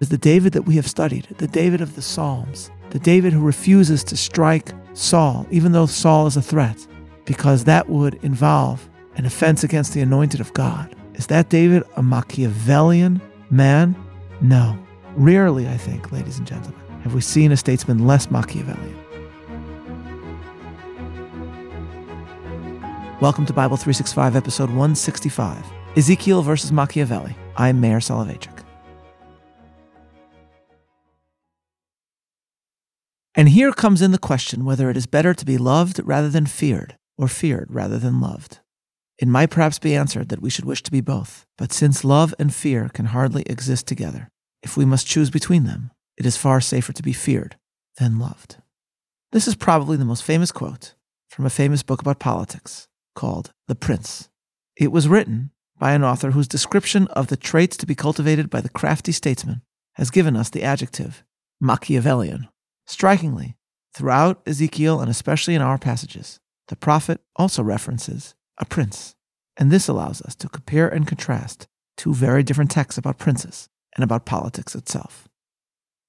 is the David that we have studied, the David of the Psalms, the David who refuses to strike Saul, even though Saul is a threat, because that would involve an offense against the anointed of God. Is that David a Machiavellian man? No. Rarely, I think, ladies and gentlemen, have we seen a statesman less Machiavellian. Welcome to Bible 365, episode 165 Ezekiel versus Machiavelli. I'm Meir Soloveichik. And here comes in the question whether it is better to be loved rather than feared, or feared rather than loved. It might perhaps be answered that we should wish to be both, but since love and fear can hardly exist together, if we must choose between them, it is far safer to be feared than loved. This is probably the most famous quote from a famous book about politics called The Prince. It was written by an author whose description of the traits to be cultivated by the crafty statesman has given us the adjective Machiavellian. Strikingly, throughout Ezekiel and especially in our passages, the prophet also references a prince. And this allows us to compare and contrast two very different texts about princes and about politics itself.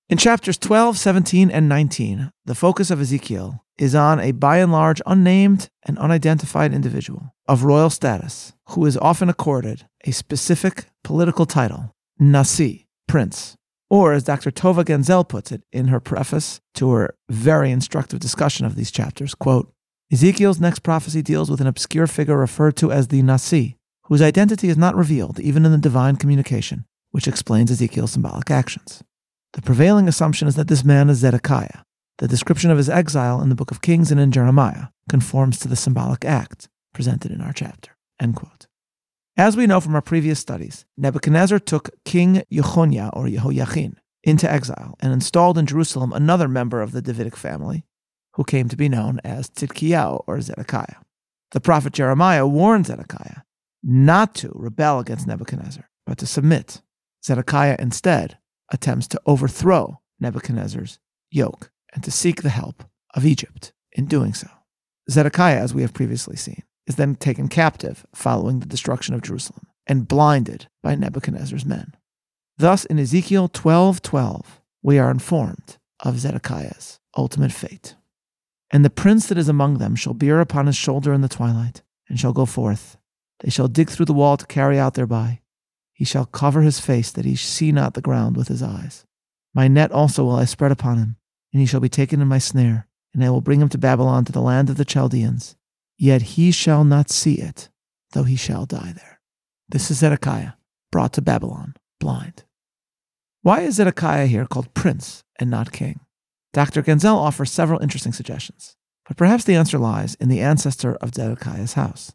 In chapters 12, 17, and 19, the focus of Ezekiel is on a by and large unnamed and unidentified individual of royal status who is often accorded a specific political title, Nasi, Prince. Or, as Dr. Tova Ganzel puts it in her preface to her very instructive discussion of these chapters, quote, Ezekiel's next prophecy deals with an obscure figure referred to as the Nasi, whose identity is not revealed even in the divine communication, which explains Ezekiel's symbolic actions. The prevailing assumption is that this man is Zedekiah. The description of his exile in the book of Kings and in Jeremiah conforms to the symbolic act presented in our chapter. End quote. As we know from our previous studies, Nebuchadnezzar took King Yechonia or Yehoiachin into exile and installed in Jerusalem another member of the Davidic family, who came to be known as Tzidkiyahu or Zedekiah. The prophet Jeremiah warned Zedekiah not to rebel against Nebuchadnezzar, but to submit. Zedekiah instead attempts to overthrow Nebuchadnezzar's yoke and to seek the help of Egypt in doing so. Zedekiah, as we have previously seen, is then taken captive following the destruction of Jerusalem and blinded by Nebuchadnezzar's men. Thus, in Ezekiel 12:12, we are informed of Zedekiah's ultimate fate. And the prince that is among them shall bear upon his shoulder in the twilight, and shall go forth. They shall dig through the wall to carry out thereby. He shall cover his face that he see not the ground with his eyes. My net also will I spread upon him, and he shall be taken in my snare, and I will bring him to Babylon to the land of the Chaldeans. Yet he shall not see it, though he shall die there. This is Zedekiah, brought to Babylon, blind. Why is Zedekiah here called prince and not king? Dr. Ganzel offers several interesting suggestions, but perhaps the answer lies in the ancestor of Zedekiah's house.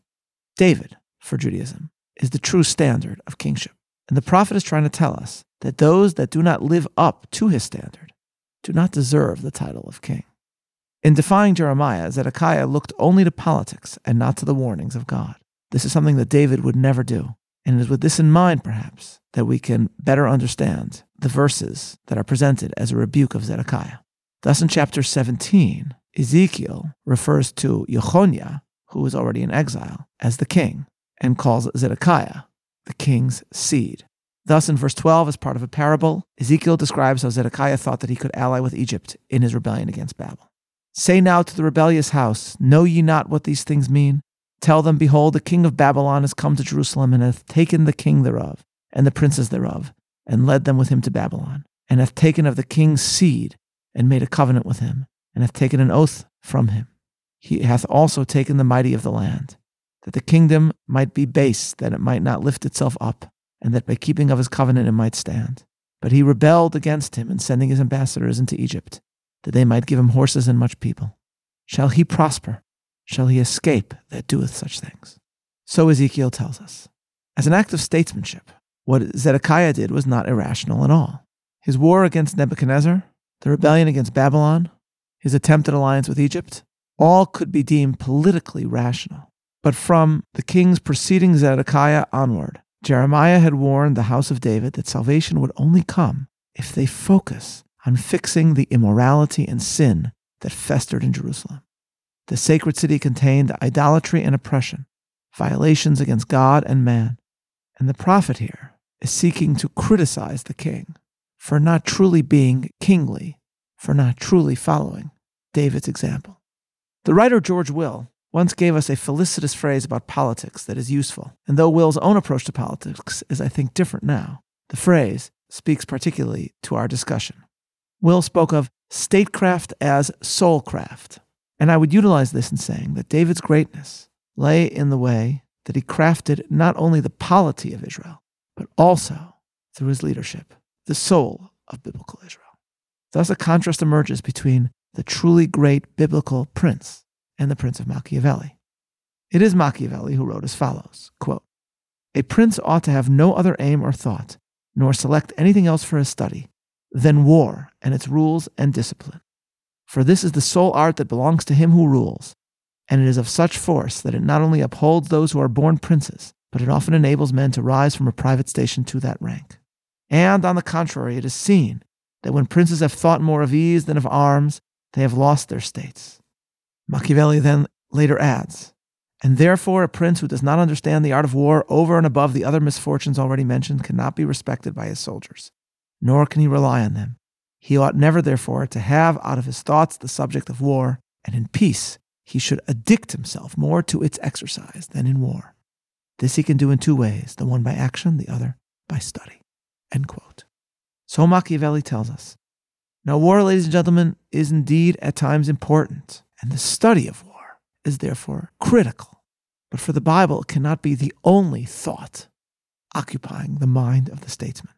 David, for Judaism, is the true standard of kingship. And the prophet is trying to tell us that those that do not live up to his standard do not deserve the title of king. In defying Jeremiah, Zedekiah looked only to politics and not to the warnings of God. This is something that David would never do. And it is with this in mind, perhaps, that we can better understand the verses that are presented as a rebuke of Zedekiah. Thus, in chapter 17, Ezekiel refers to Yechonia, who is already in exile, as the king, and calls Zedekiah the king's seed. Thus, in verse 12, as part of a parable, Ezekiel describes how Zedekiah thought that he could ally with Egypt in his rebellion against Babel. Say now to the rebellious house, Know ye not what these things mean? Tell them, Behold, the king of Babylon is come to Jerusalem, and hath taken the king thereof, and the princes thereof, and led them with him to Babylon, and hath taken of the king's seed, and made a covenant with him, and hath taken an oath from him. He hath also taken the mighty of the land, that the kingdom might be base, that it might not lift itself up, and that by keeping of his covenant it might stand. But he rebelled against him in sending his ambassadors into Egypt, that they might give him horses and much people. Shall he prosper? Shall he escape that doeth such things? So Ezekiel tells us. As an act of statesmanship, what Zedekiah did was not irrational at all. His war against Nebuchadnezzar, the rebellion against Babylon, his attempted alliance with Egypt, all could be deemed politically rational. But from the kings preceding Zedekiah onward, Jeremiah had warned the house of David that salvation would only come if they focus on fixing the immorality and sin that festered in Jerusalem. The sacred city contained idolatry and oppression, violations against God and man. And the prophet here is seeking to criticize the king for not truly being kingly, for not truly following David's example. The writer George Will once gave us a felicitous phrase about politics that is useful, and though Will's own approach to politics is, I think, different now, the phrase speaks particularly to our discussion. Will spoke of statecraft as soulcraft, and I would utilize this in saying that David's greatness lay in the way that he crafted not only the polity of Israel, but also, through his leadership, the soul of biblical Israel. Thus, a contrast emerges between the truly great biblical prince and the prince of Machiavelli. It is Machiavelli who wrote as follows quote, A prince ought to have no other aim or thought, nor select anything else for his study, than war and its rules and discipline. For this is the sole art that belongs to him who rules, and it is of such force that it not only upholds those who are born princes, but it often enables men to rise from a private station to that rank. And on the contrary, it is seen that when princes have thought more of ease than of arms, they have lost their states. Machiavelli then later adds, and therefore a prince who does not understand the art of war over and above the other misfortunes already mentioned cannot be respected by his soldiers, nor can he rely on them. He ought never, therefore, to have out of his thoughts the subject of war, and in peace he should addict himself more to its exercise than in war. This he can do in two ways, the one by action, the other by study. So Machiavelli tells us. Now, war, ladies and gentlemen, is indeed at times important, and the study of war is therefore critical. But for the Bible, it cannot be the only thought occupying the mind of the statesman.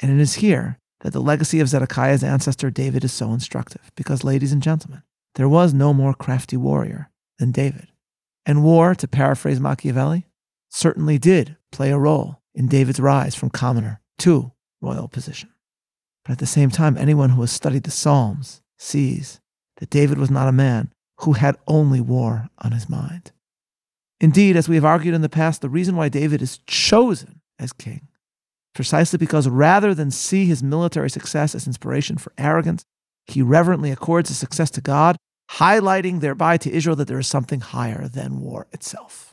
And it is here that the legacy of Zedekiah's ancestor David is so instructive, because, ladies and gentlemen, there was no more crafty warrior than David. And war, to paraphrase Machiavelli, certainly did play a role in David's rise from commoner to royal position. But at the same time, anyone who has studied the Psalms sees that David was not a man who had only war on his mind. Indeed, as we have argued in the past, the reason why David is chosen as king, precisely because rather than see his military success as inspiration for arrogance, he reverently accords his success to God, highlighting thereby to Israel that there is something higher than war itself.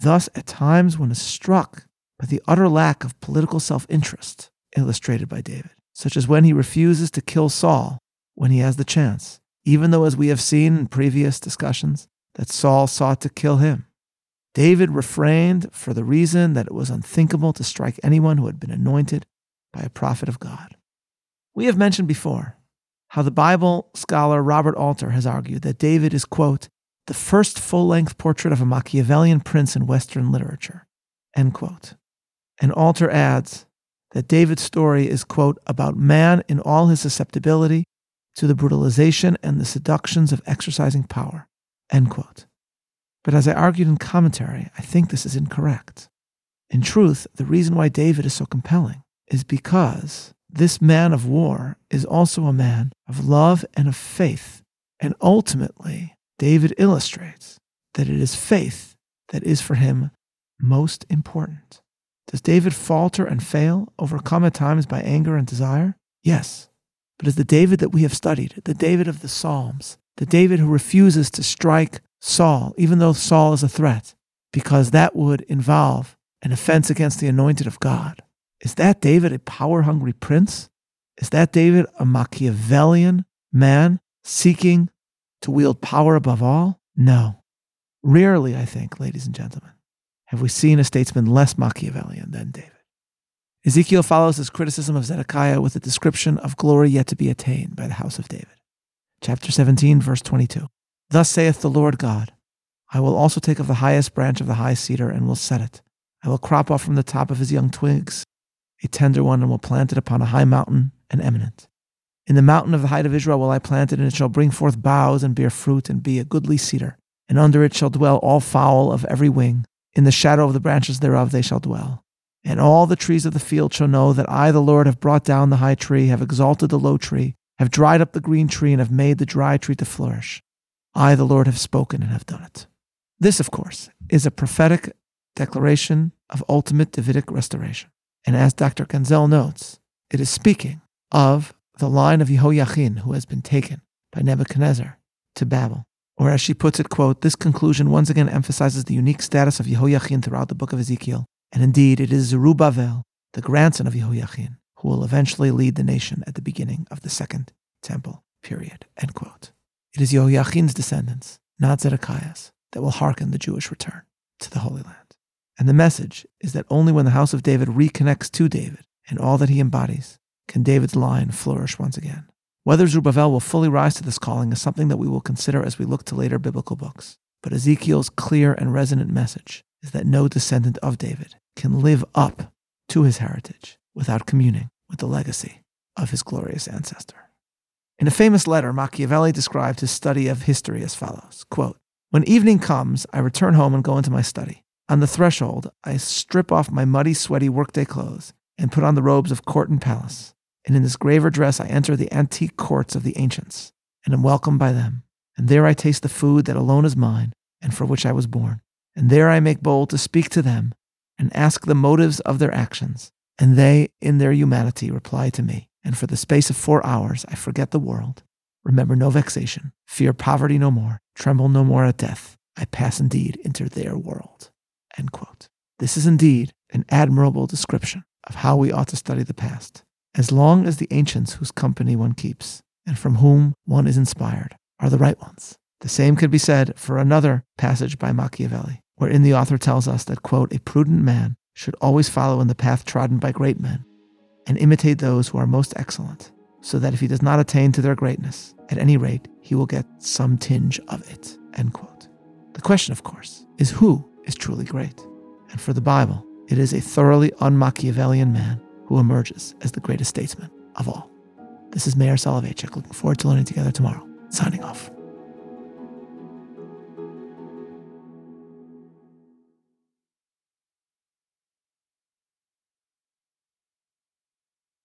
Thus, at times, one is struck by the utter lack of political self interest illustrated by David, such as when he refuses to kill Saul when he has the chance, even though, as we have seen in previous discussions, that Saul sought to kill him. David refrained for the reason that it was unthinkable to strike anyone who had been anointed by a prophet of God. We have mentioned before how the Bible scholar Robert Alter has argued that David is, quote, the first full length portrait of a Machiavellian prince in Western literature, end quote. And Alter adds that David's story is, quote, about man in all his susceptibility to the brutalization and the seductions of exercising power, end quote. But as I argued in commentary, I think this is incorrect. In truth, the reason why David is so compelling is because this man of war is also a man of love and of faith. And ultimately, David illustrates that it is faith that is for him most important. Does David falter and fail, overcome at times by anger and desire? Yes. But is the David that we have studied, the David of the Psalms, the David who refuses to strike Saul, even though Saul is a threat, because that would involve an offense against the anointed of God, is that David a power hungry prince? Is that David a Machiavellian man seeking to wield power above all? No. Rarely, I think, ladies and gentlemen, have we seen a statesman less Machiavellian than David. Ezekiel follows his criticism of Zedekiah with a description of glory yet to be attained by the house of David. Chapter 17, verse 22. Thus saith the Lord God I will also take of the highest branch of the high cedar and will set it. I will crop off from the top of his young twigs a tender one, and will plant it upon a high mountain and eminent. In the mountain of the height of Israel will I plant it, and it shall bring forth boughs and bear fruit, and be a goodly cedar. And under it shall dwell all fowl of every wing. In the shadow of the branches thereof they shall dwell. And all the trees of the field shall know that I, the Lord, have brought down the high tree, have exalted the low tree, have dried up the green tree, and have made the dry tree to flourish. I, the Lord, have spoken and have done it. This, of course, is a prophetic declaration of ultimate Davidic restoration. And as Dr. Ganzel notes, it is speaking of the line of Jehoiachin who has been taken by Nebuchadnezzar to Babel. Or as she puts it, quote, this conclusion once again emphasizes the unique status of Jehoiachin throughout the book of Ezekiel. And indeed, it is Zerubbabel, the grandson of Jehoiachin, who will eventually lead the nation at the beginning of the Second Temple period. End quote. It is Yoyachin's descendants, not Zedekiah's, that will hearken the Jewish return to the Holy Land. And the message is that only when the house of David reconnects to David and all that he embodies can David's line flourish once again. Whether Zerubbabel will fully rise to this calling is something that we will consider as we look to later biblical books. But Ezekiel's clear and resonant message is that no descendant of David can live up to his heritage without communing with the legacy of his glorious ancestor. In a famous letter, Machiavelli described his study of history as follows quote, When evening comes, I return home and go into my study. On the threshold, I strip off my muddy, sweaty workday clothes and put on the robes of court and palace. And in this graver dress, I enter the antique courts of the ancients and am welcomed by them. And there I taste the food that alone is mine and for which I was born. And there I make bold to speak to them and ask the motives of their actions. And they, in their humanity, reply to me. And for the space of four hours, I forget the world, remember no vexation, fear poverty no more, tremble no more at death. I pass indeed into their world. This is indeed an admirable description of how we ought to study the past, as long as the ancients whose company one keeps and from whom one is inspired are the right ones. The same could be said for another passage by Machiavelli, wherein the author tells us that, quote, a prudent man should always follow in the path trodden by great men and imitate those who are most excellent, so that if he does not attain to their greatness, at any rate, he will get some tinge of it, end quote. The question, of course, is who is truly great? And for the Bible, it is a thoroughly un-Machiavellian man who emerges as the greatest statesman of all. This is Meir Soloveichik, looking forward to learning together tomorrow. Signing off.